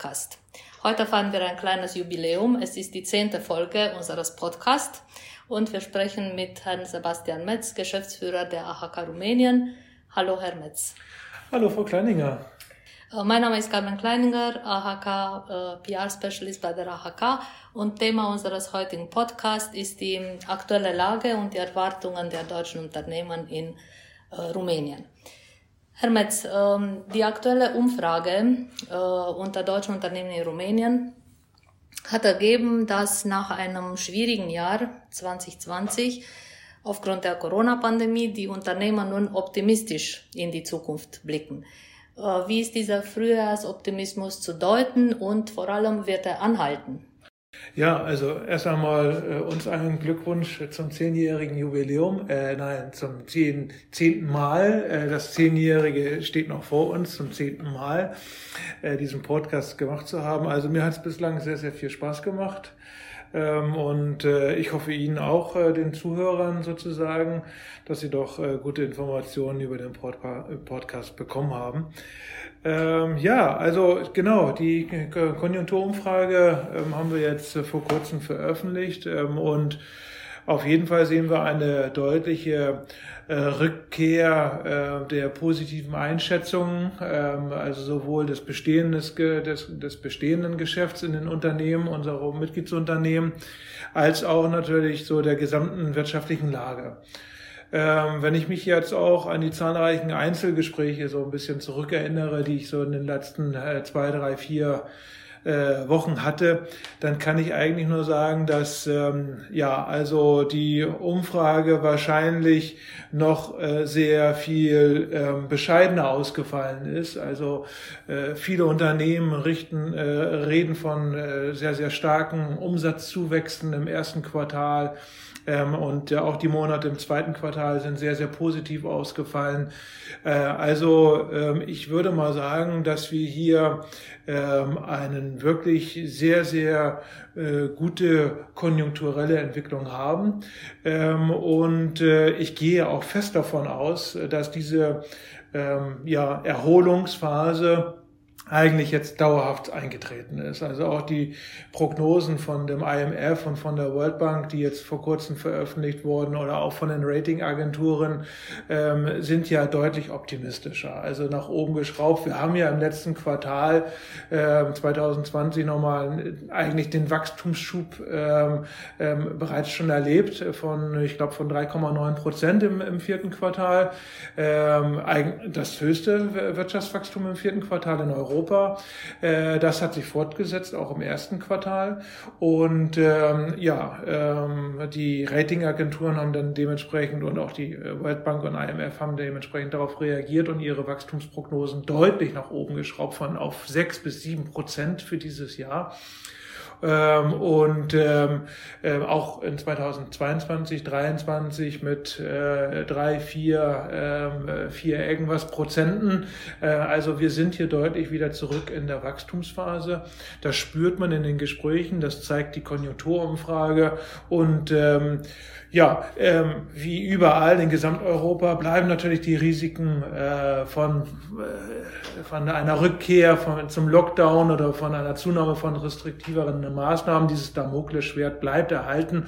Podcast. Heute feiern wir ein kleines Jubiläum. Es ist die zehnte Folge unseres Podcasts und wir sprechen mit Herrn Sebastian Metz, Geschäftsführer der AHK Rumänien. Hallo, Herr Metz. Hallo, Frau Kleininger. Äh, mein Name ist Carmen Kleininger, AHK äh, PR Specialist bei der AHK und Thema unseres heutigen Podcasts ist die aktuelle Lage und die Erwartungen der deutschen Unternehmen in äh, Rumänien. Herr Metz, ähm, die aktuelle Umfrage äh, unter deutschen Unternehmen in Rumänien hat ergeben, dass nach einem schwierigen Jahr 2020 aufgrund der Corona-Pandemie die Unternehmer nun optimistisch in die Zukunft blicken. Äh, wie ist dieser Frühjahrsoptimismus zu deuten und vor allem wird er anhalten? Ja, also erst einmal äh, uns einen Glückwunsch zum zehnjährigen Jubiläum, äh, nein, zum zehn, zehnten Mal. Äh, das zehnjährige steht noch vor uns, zum zehnten Mal äh, diesen Podcast gemacht zu haben. Also mir hat es bislang sehr, sehr viel Spaß gemacht. Ähm, und äh, ich hoffe Ihnen auch, äh, den Zuhörern sozusagen, dass Sie doch äh, gute Informationen über den Podcast bekommen haben. Ähm, ja, also genau, die Konjunkturumfrage ähm, haben wir jetzt vor kurzem veröffentlicht und auf jeden Fall sehen wir eine deutliche äh, Rückkehr äh, der positiven Einschätzungen, ähm, also sowohl des, Bestehendes, des, des bestehenden Geschäfts in den Unternehmen, unserer Mitgliedsunternehmen, als auch natürlich so der gesamten wirtschaftlichen Lage. Ähm, wenn ich mich jetzt auch an die zahlreichen Einzelgespräche so ein bisschen zurückerinnere, die ich so in den letzten äh, zwei, drei, vier äh, Wochen hatte, dann kann ich eigentlich nur sagen, dass ähm, ja also die Umfrage wahrscheinlich noch äh, sehr viel äh, bescheidener ausgefallen ist. Also äh, viele Unternehmen richten, äh, reden von äh, sehr sehr starken Umsatzzuwächsen im ersten Quartal. Ähm, und ja, auch die Monate im zweiten Quartal sind sehr, sehr positiv ausgefallen. Äh, also ähm, ich würde mal sagen, dass wir hier ähm, einen wirklich sehr, sehr äh, gute konjunkturelle Entwicklung haben. Ähm, und äh, ich gehe auch fest davon aus, dass diese ähm, ja, Erholungsphase eigentlich jetzt dauerhaft eingetreten ist. Also auch die Prognosen von dem IMF und von der World Bank, die jetzt vor kurzem veröffentlicht wurden, oder auch von den Ratingagenturen, ähm, sind ja deutlich optimistischer. Also nach oben geschraubt. Wir haben ja im letzten Quartal äh, 2020 nochmal eigentlich den Wachstumsschub ähm, ähm, bereits schon erlebt von, ich glaube, von 3,9 Prozent im, im vierten Quartal. Ähm, das höchste Wirtschaftswachstum im vierten Quartal in Europa. Europa. Äh, das hat sich fortgesetzt, auch im ersten Quartal. Und ähm, ja, ähm, die Ratingagenturen haben dann dementsprechend und auch die äh, World Bank und IMF haben dementsprechend darauf reagiert und ihre Wachstumsprognosen deutlich nach oben geschraubt von auf sechs bis sieben Prozent für dieses Jahr. Ähm, und ähm, äh, auch in 2022, 2023 mit äh, drei, vier, ähm, vier irgendwas Prozenten. Äh, also wir sind hier deutlich wieder zurück in der Wachstumsphase. Das spürt man in den Gesprächen, das zeigt die Konjunkturumfrage und ähm, ja, ähm, wie überall in Gesamteuropa bleiben natürlich die Risiken äh, von, äh, von einer Rückkehr von, zum Lockdown oder von einer Zunahme von restriktiveren Maßnahmen. Dieses Damoklesschwert bleibt erhalten.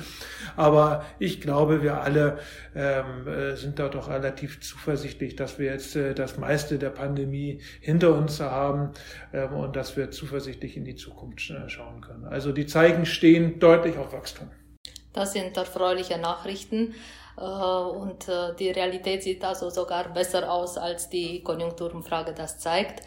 Aber ich glaube, wir alle ähm, äh, sind da doch relativ zuversichtlich, dass wir jetzt äh, das meiste der Pandemie hinter uns haben ähm, und dass wir zuversichtlich in die Zukunft äh, schauen können. Also die Zeichen stehen deutlich auf Wachstum. Das sind erfreuliche Nachrichten. Äh, und die Realität sieht also sogar besser aus, als die Konjunkturumfrage das zeigt.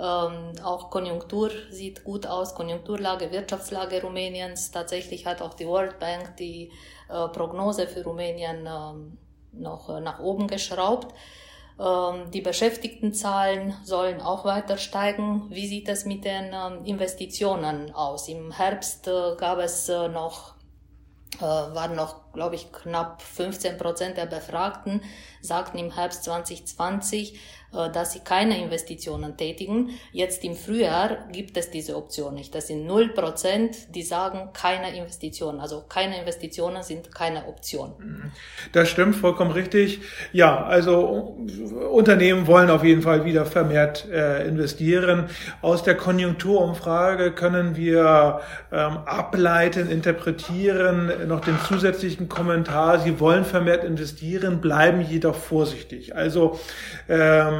Ähm, auch Konjunktur sieht gut aus, Konjunkturlage, Wirtschaftslage Rumäniens. Tatsächlich hat auch die World Bank die äh, Prognose für Rumänien ähm, noch nach oben geschraubt. Ähm, die Beschäftigtenzahlen sollen auch weiter steigen. Wie sieht es mit den Investitionen aus? Im Herbst gab es noch äh, waren noch glaube ich, knapp 15 Prozent der Befragten sagten im Herbst 2020, äh, dass sie keine Investitionen tätigen. Jetzt im Frühjahr gibt es diese Option nicht. Das sind null Prozent, die sagen keine Investitionen. Also keine Investitionen sind keine Option. Mhm. Das stimmt vollkommen richtig. Ja, also Unternehmen wollen auf jeden Fall wieder vermehrt äh, investieren. Aus der Konjunkturumfrage können wir ähm, ableiten, interpretieren, noch den zusätzlichen Kommentar, sie wollen vermehrt investieren, bleiben jedoch vorsichtig. Also ähm,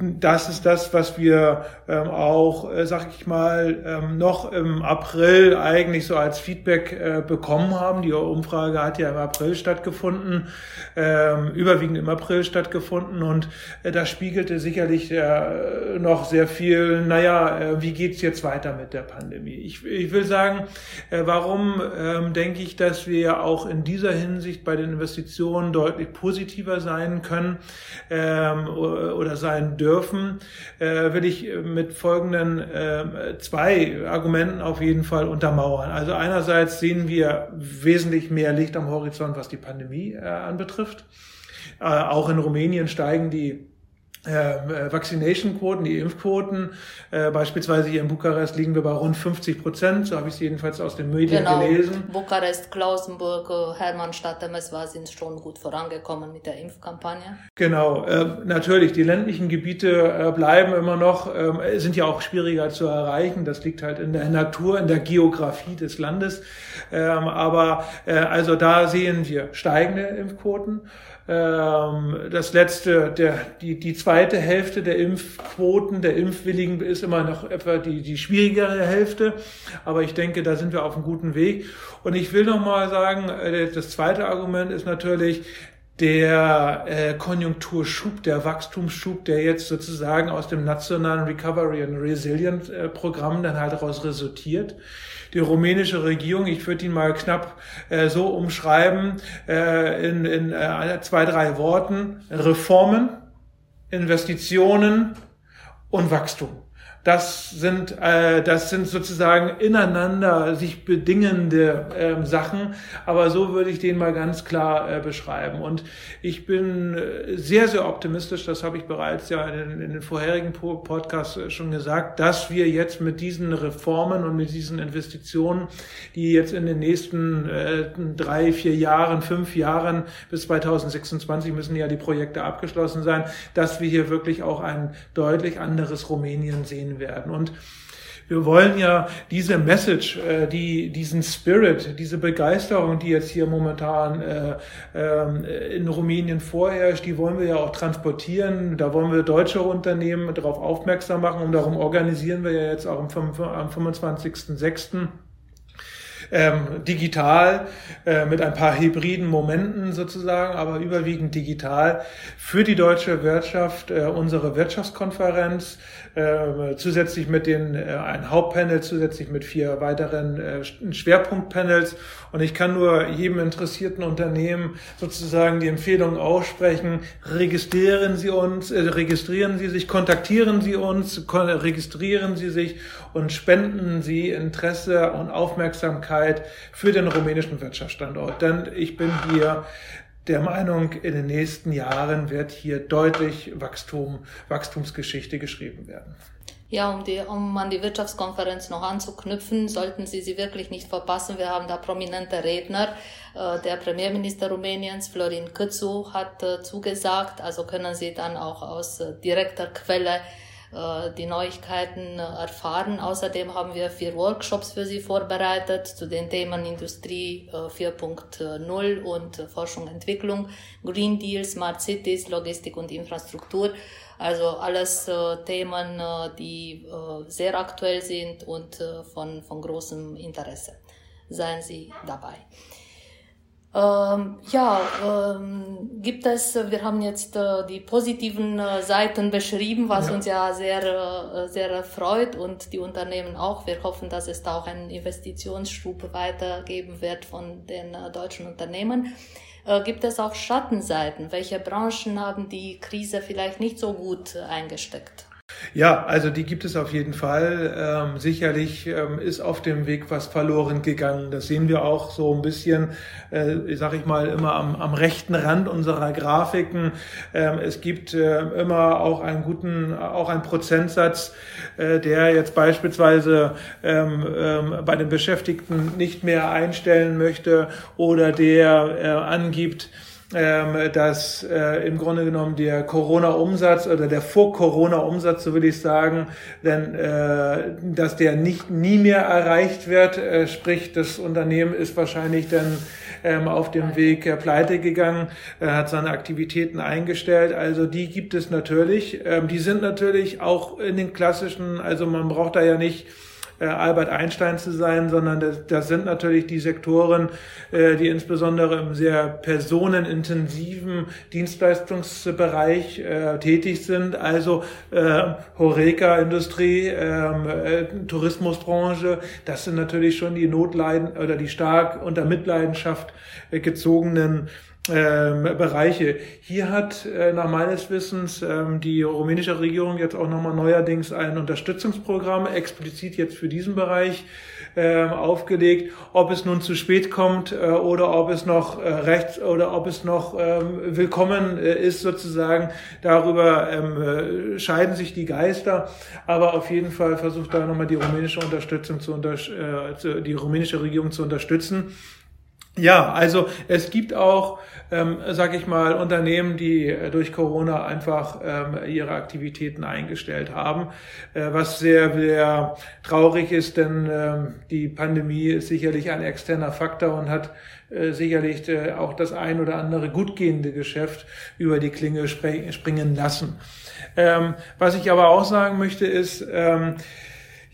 das ist das, was wir ähm, auch, äh, sag ich mal, ähm, noch im April eigentlich so als Feedback äh, bekommen haben. Die Umfrage hat ja im April stattgefunden, ähm, überwiegend im April stattgefunden und äh, da spiegelte sicherlich äh, noch sehr viel, naja, äh, wie geht's jetzt weiter mit der Pandemie? Ich, ich will sagen, äh, warum ähm, denke ich, dass wir auch in dieser Hinsicht bei den Investitionen deutlich positiver sein können ähm, oder sein dürfen dürfen, äh, will ich mit folgenden äh, zwei Argumenten auf jeden Fall untermauern. Also einerseits sehen wir wesentlich mehr Licht am Horizont, was die Pandemie äh, anbetrifft. Äh, auch in Rumänien steigen die äh, Vaccination-Quoten, die Impfquoten. Äh, beispielsweise hier in Bukarest liegen wir bei rund 50 Prozent, so habe ich es jedenfalls aus den Medien genau. gelesen. Bukarest, Klausenburg, Hermannstadt, MSW sind schon gut vorangekommen mit der Impfkampagne. Genau, äh, natürlich, die ländlichen Gebiete äh, bleiben immer noch, äh, sind ja auch schwieriger zu erreichen. Das liegt halt in der Natur, in der Geografie des Landes. Ähm, aber äh, also da sehen wir steigende Impfquoten. Ähm, das letzte, der, die, die zweite Hälfte der Impfquoten, der Impfwilligen ist immer noch etwa die, die schwierigere Hälfte. Aber ich denke, da sind wir auf einem guten Weg. Und ich will noch mal sagen, äh, das zweite Argument ist natürlich, der äh, Konjunkturschub, der Wachstumsschub, der jetzt sozusagen aus dem nationalen Recovery and Resilience äh, Programm dann halt daraus resultiert die rumänische Regierung, ich würde ihn mal knapp äh, so umschreiben, äh, in, in äh, zwei, drei Worten, Reformen, Investitionen und Wachstum. Das sind, äh, das sind sozusagen ineinander sich bedingende äh, Sachen, aber so würde ich den mal ganz klar äh, beschreiben. Und ich bin äh, sehr, sehr optimistisch, das habe ich bereits ja in, in den vorherigen Podcasts äh, schon gesagt, dass wir jetzt mit diesen Reformen und mit diesen Investitionen, die jetzt in den nächsten äh, drei, vier Jahren, fünf Jahren bis 2026 müssen ja die Projekte abgeschlossen sein, dass wir hier wirklich auch ein deutlich anderes Rumänien sehen werden. Und wir wollen ja diese Message, äh, die, diesen Spirit, diese Begeisterung, die jetzt hier momentan äh, äh, in Rumänien vorherrscht, die wollen wir ja auch transportieren. Da wollen wir deutsche Unternehmen darauf aufmerksam machen und darum organisieren wir ja jetzt auch am 25.06 ähm, digital äh, mit ein paar hybriden Momenten sozusagen, aber überwiegend digital. Für die deutsche Wirtschaft äh, unsere Wirtschaftskonferenz äh, zusätzlich mit den äh, ein Hauptpanel zusätzlich mit vier weiteren äh, Schwerpunktpanels. Und ich kann nur jedem interessierten Unternehmen sozusagen die Empfehlung aussprechen, registrieren Sie uns, äh, registrieren Sie sich, kontaktieren Sie uns, registrieren Sie sich und spenden Sie Interesse und Aufmerksamkeit für den rumänischen Wirtschaftsstandort. Denn ich bin hier der Meinung, in den nächsten Jahren wird hier deutlich Wachstum, Wachstumsgeschichte geschrieben werden. Ja, um, die, um an die Wirtschaftskonferenz noch anzuknüpfen, sollten Sie sie wirklich nicht verpassen. Wir haben da prominente Redner. Äh, der Premierminister Rumäniens, Florin Kützu, hat äh, zugesagt. Also können Sie dann auch aus äh, direkter Quelle die Neuigkeiten erfahren. Außerdem haben wir vier Workshops für Sie vorbereitet zu den Themen Industrie 4.0 und Forschung und Entwicklung, Green Deal, Smart Cities, Logistik und Infrastruktur. Also alles äh, Themen, äh, die äh, sehr aktuell sind und äh, von, von großem Interesse. Seien Sie dabei. Ähm, ja, ähm, gibt es, wir haben jetzt äh, die positiven äh, Seiten beschrieben, was ja. uns ja sehr, äh, sehr freut und die Unternehmen auch. Wir hoffen, dass es da auch einen Investitionsschub weitergeben wird von den äh, deutschen Unternehmen. Äh, gibt es auch Schattenseiten? Welche Branchen haben die Krise vielleicht nicht so gut eingesteckt? Ja, also die gibt es auf jeden Fall. Ähm, sicherlich ähm, ist auf dem Weg was verloren gegangen. Das sehen wir auch so ein bisschen, äh, sag ich mal, immer am, am rechten Rand unserer Grafiken. Ähm, es gibt äh, immer auch einen guten, auch einen Prozentsatz, äh, der jetzt beispielsweise ähm, ähm, bei den Beschäftigten nicht mehr einstellen möchte oder der äh, angibt, ähm, dass äh, im Grunde genommen der Corona-Umsatz oder der Vor-Corona-Umsatz, so will ich sagen, denn äh, dass der nicht nie mehr erreicht wird, äh, sprich das Unternehmen ist wahrscheinlich dann ähm, auf dem Weg äh, pleite gegangen, äh, hat seine Aktivitäten eingestellt. Also die gibt es natürlich. Ähm, die sind natürlich auch in den klassischen, also man braucht da ja nicht äh, Albert Einstein zu sein, sondern das, das sind natürlich die Sektoren, äh, die insbesondere im sehr personenintensiven Dienstleistungsbereich äh, tätig sind, also äh, Horeca-Industrie, ähm, äh, Tourismusbranche, das sind natürlich schon die Notleiden oder die stark unter Mitleidenschaft äh, gezogenen ähm, Bereiche. Hier hat äh, nach meines Wissens ähm, die rumänische Regierung jetzt auch nochmal neuerdings ein Unterstützungsprogramm explizit jetzt für diesen Bereich ähm, aufgelegt. Ob es nun zu spät kommt äh, oder ob es noch äh, rechts oder ob es noch ähm, willkommen äh, ist sozusagen, darüber ähm, äh, scheiden sich die Geister. Aber auf jeden Fall versucht da nochmal die rumänische Unterstützung zu, unter, äh, die rumänische Regierung zu unterstützen. Ja, also es gibt auch, ähm, sage ich mal, Unternehmen, die äh, durch Corona einfach ähm, ihre Aktivitäten eingestellt haben, äh, was sehr, sehr traurig ist, denn ähm, die Pandemie ist sicherlich ein externer Faktor und hat äh, sicherlich äh, auch das ein oder andere gut gehende Geschäft über die Klinge springen lassen. Ähm, was ich aber auch sagen möchte ist, ähm,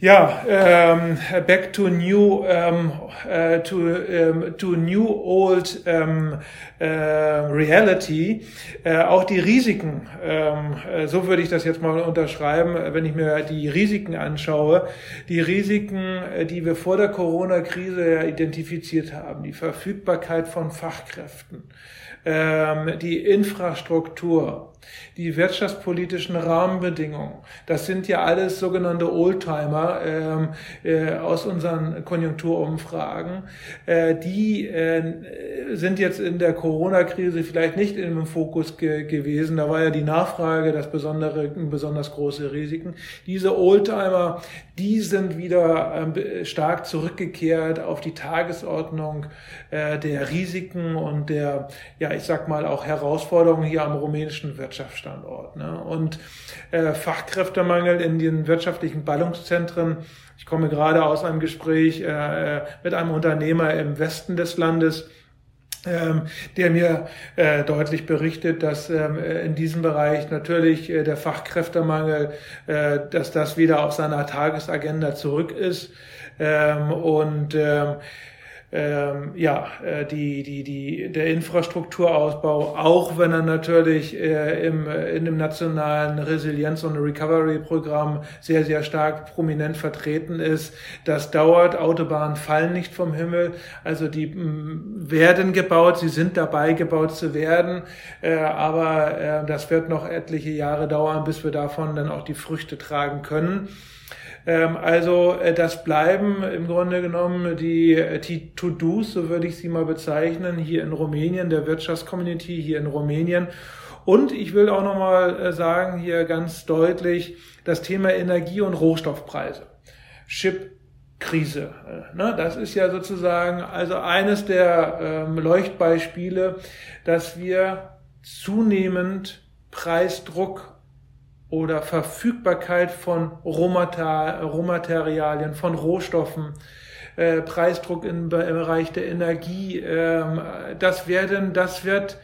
ja, ähm, back to new, ähm, äh, to, ähm, to new old ähm, äh, reality. Äh, auch die Risiken, ähm, äh, so würde ich das jetzt mal unterschreiben, wenn ich mir die Risiken anschaue. Die Risiken, äh, die wir vor der Corona-Krise identifiziert haben, die Verfügbarkeit von Fachkräften, ähm, die Infrastruktur, die wirtschaftspolitischen Rahmenbedingungen, das sind ja alles sogenannte Oldtimer ähm, äh, aus unseren Konjunkturumfragen. Äh, die äh, sind jetzt in der Corona-Krise vielleicht nicht im Fokus ge gewesen. Da war ja die Nachfrage das besondere, besonders große Risiken. Diese Oldtimer, die sind wieder ähm, stark zurückgekehrt auf die Tagesordnung äh, der Risiken und der, ja, ich sag mal auch Herausforderungen hier am rumänischen Wirtschaftsstandort. Ne? Und äh, Fachkräftemangel in den wirtschaftlichen Ballungszentren. Ich komme gerade aus einem Gespräch äh, mit einem Unternehmer im Westen des Landes, ähm, der mir äh, deutlich berichtet, dass ähm, in diesem Bereich natürlich äh, der Fachkräftemangel, äh, dass das wieder auf seiner Tagesagenda zurück ist ähm, und ähm, ähm, ja, äh, die, die, die, der Infrastrukturausbau, auch wenn er natürlich äh, im, in dem nationalen Resilienz- und Recovery-Programm sehr, sehr stark prominent vertreten ist. Das dauert, Autobahnen fallen nicht vom Himmel, also die m, werden gebaut, sie sind dabei gebaut zu werden, äh, aber äh, das wird noch etliche Jahre dauern, bis wir davon dann auch die Früchte tragen können. Ähm, also äh, das bleiben im Grunde genommen die, äh, die To-Dos, so würde ich sie mal bezeichnen, hier in Rumänien, der Wirtschaftscommunity hier in Rumänien. Und ich will auch nochmal äh, sagen hier ganz deutlich das Thema Energie- und Rohstoffpreise. Chip Krise. Ne? Das ist ja sozusagen also eines der ähm, Leuchtbeispiele, dass wir zunehmend Preisdruck oder Verfügbarkeit von Rohmaterialien, von Rohstoffen, äh, Preisdruck im Bereich der Energie, ähm, das werden, das wird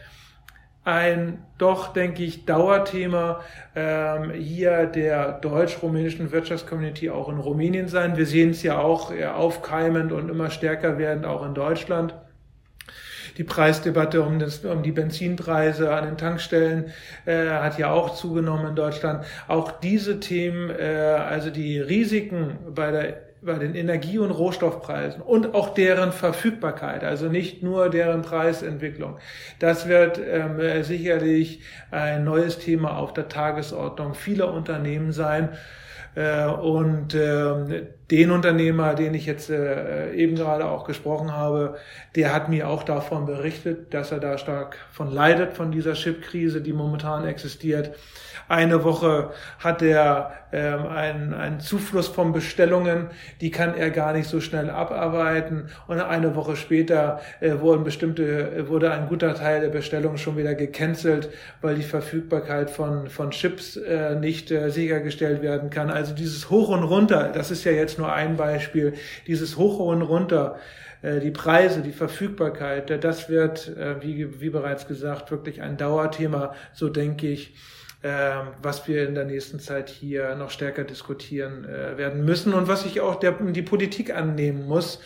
ein doch, denke ich, Dauerthema ähm, hier der deutsch-rumänischen Wirtschaftscommunity auch in Rumänien sein. Wir sehen es ja auch äh, aufkeimend und immer stärker werdend auch in Deutschland die Preisdebatte um, das, um die Benzinpreise an den Tankstellen äh, hat ja auch zugenommen in Deutschland. Auch diese Themen, äh, also die Risiken bei der bei den Energie- und Rohstoffpreisen und auch deren Verfügbarkeit, also nicht nur deren Preisentwicklung. Das wird ähm, sicherlich ein neues Thema auf der Tagesordnung vieler Unternehmen sein. Äh, und äh, den Unternehmer, den ich jetzt äh, eben gerade auch gesprochen habe, der hat mir auch davon berichtet, dass er da stark von leidet, von dieser Chipkrise, die momentan existiert. Eine Woche hat er ähm, einen, einen Zufluss von Bestellungen, die kann er gar nicht so schnell abarbeiten. Und eine Woche später äh, wurden bestimmte, wurde ein guter Teil der Bestellungen schon wieder gecancelt, weil die Verfügbarkeit von, von Chips äh, nicht äh, sichergestellt werden kann. Also dieses Hoch und Runter, das ist ja jetzt nur ein Beispiel, dieses Hoch und Runter äh, die Preise, die Verfügbarkeit, das wird, äh, wie, wie bereits gesagt, wirklich ein Dauerthema, so denke ich. Ähm, was wir in der nächsten Zeit hier noch stärker diskutieren äh, werden müssen und was sich auch der, die Politik annehmen muss.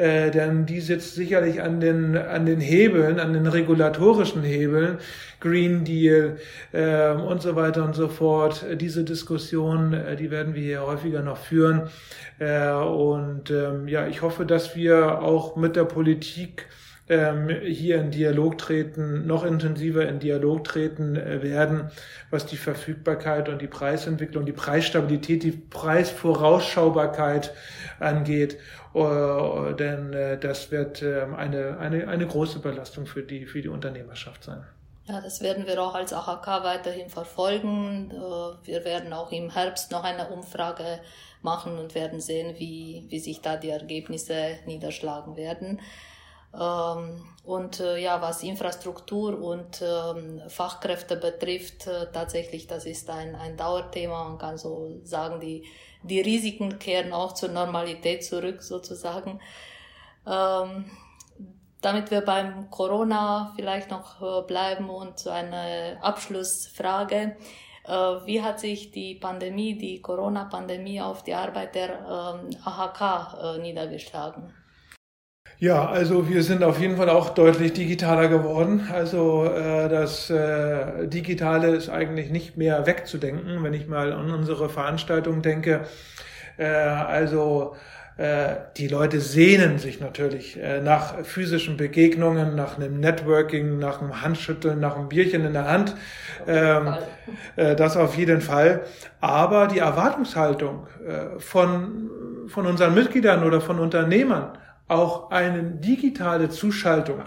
Äh, denn die sitzt sicherlich an den, an den Hebeln, an den regulatorischen Hebeln, Green Deal äh, und so weiter und so fort. Diese Diskussion, äh, die werden wir hier häufiger noch führen. Äh, und ähm, ja, ich hoffe, dass wir auch mit der Politik ähm, hier in Dialog treten, noch intensiver in Dialog treten äh, werden, was die Verfügbarkeit und die Preisentwicklung, die Preisstabilität, die Preisvorausschaubarkeit angeht. Uh, denn uh, das wird uh, eine, eine, eine große Belastung für die, für die Unternehmerschaft sein. Ja, das werden wir auch als AHK weiterhin verfolgen. Wir werden auch im Herbst noch eine Umfrage machen und werden sehen, wie, wie sich da die Ergebnisse niederschlagen werden. Ähm, und äh, ja, was Infrastruktur und ähm, Fachkräfte betrifft, äh, tatsächlich, das ist ein, ein Dauerthema. Man kann so sagen, die, die Risiken kehren auch zur Normalität zurück, sozusagen. Ähm, damit wir beim Corona vielleicht noch äh, bleiben und eine Abschlussfrage. Wie hat sich die Pandemie, die Corona-Pandemie auf die Arbeit der AHK niedergeschlagen? Ja, also wir sind auf jeden Fall auch deutlich digitaler geworden. Also äh, das äh, Digitale ist eigentlich nicht mehr wegzudenken, wenn ich mal an unsere Veranstaltung denke. Äh, also äh, die Leute sehnen sich natürlich äh, nach physischen Begegnungen, nach einem Networking, nach einem Handschütteln, nach einem Bierchen in der Hand. Ähm, äh, das auf jeden Fall. Aber die Erwartungshaltung äh, von, von unseren Mitgliedern oder von Unternehmern auch eine digitale Zuschaltung,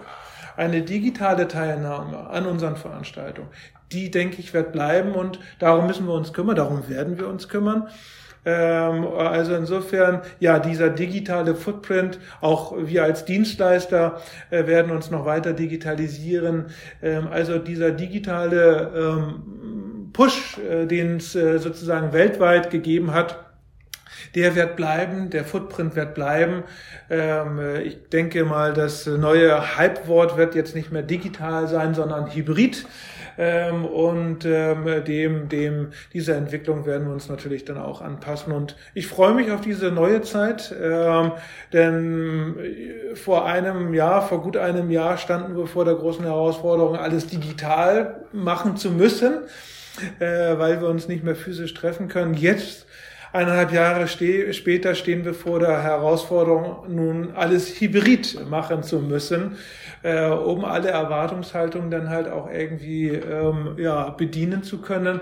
eine digitale Teilnahme an unseren Veranstaltungen, die, denke ich, wird bleiben und darum müssen wir uns kümmern, darum werden wir uns kümmern. Ähm, also insofern, ja, dieser digitale Footprint, auch wir als Dienstleister äh, werden uns noch weiter digitalisieren. Ähm, also dieser digitale ähm, Push, äh, den es äh, sozusagen weltweit gegeben hat, der wird bleiben, der Footprint wird bleiben. Ähm, ich denke mal, das neue Hype-Wort wird jetzt nicht mehr digital sein, sondern hybrid. Ähm, und ähm, dem, dem, dieser Entwicklung werden wir uns natürlich dann auch anpassen. Und ich freue mich auf diese neue Zeit, ähm, denn vor einem Jahr, vor gut einem Jahr standen wir vor der großen Herausforderung, alles digital machen zu müssen, äh, weil wir uns nicht mehr physisch treffen können. Jetzt Eineinhalb Jahre ste später stehen wir vor der Herausforderung, nun alles hybrid machen zu müssen, äh, um alle Erwartungshaltungen dann halt auch irgendwie ähm, ja, bedienen zu können.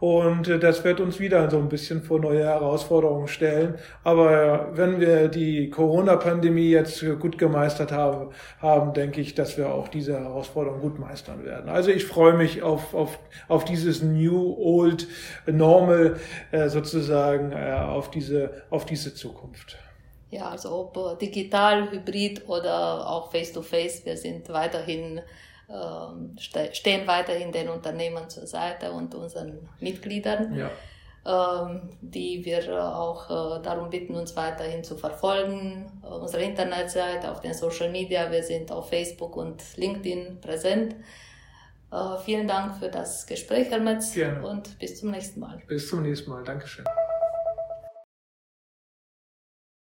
Und äh, das wird uns wieder so ein bisschen vor neue Herausforderungen stellen. Aber wenn wir die Corona-Pandemie jetzt gut gemeistert haben, haben, denke ich, dass wir auch diese Herausforderung gut meistern werden. Also ich freue mich auf, auf, auf dieses New Old Normal äh, sozusagen, äh, auf, diese, auf diese Zukunft. Ja, also ob digital, hybrid oder auch face-to-face, -face, wir sind weiterhin stehen weiterhin den Unternehmen zur Seite und unseren Mitgliedern, ja. Ähm, die wir auch äh, darum bitten, uns weiterhin zu verfolgen. Unsere Internetseite, auf den Social Media, wir sind auf Facebook und LinkedIn präsent. Äh, vielen Dank für das Gespräch, Herr Metz, Gerne. und bis zum nächsten Mal. Bis zum nächsten Mal. Dankeschön.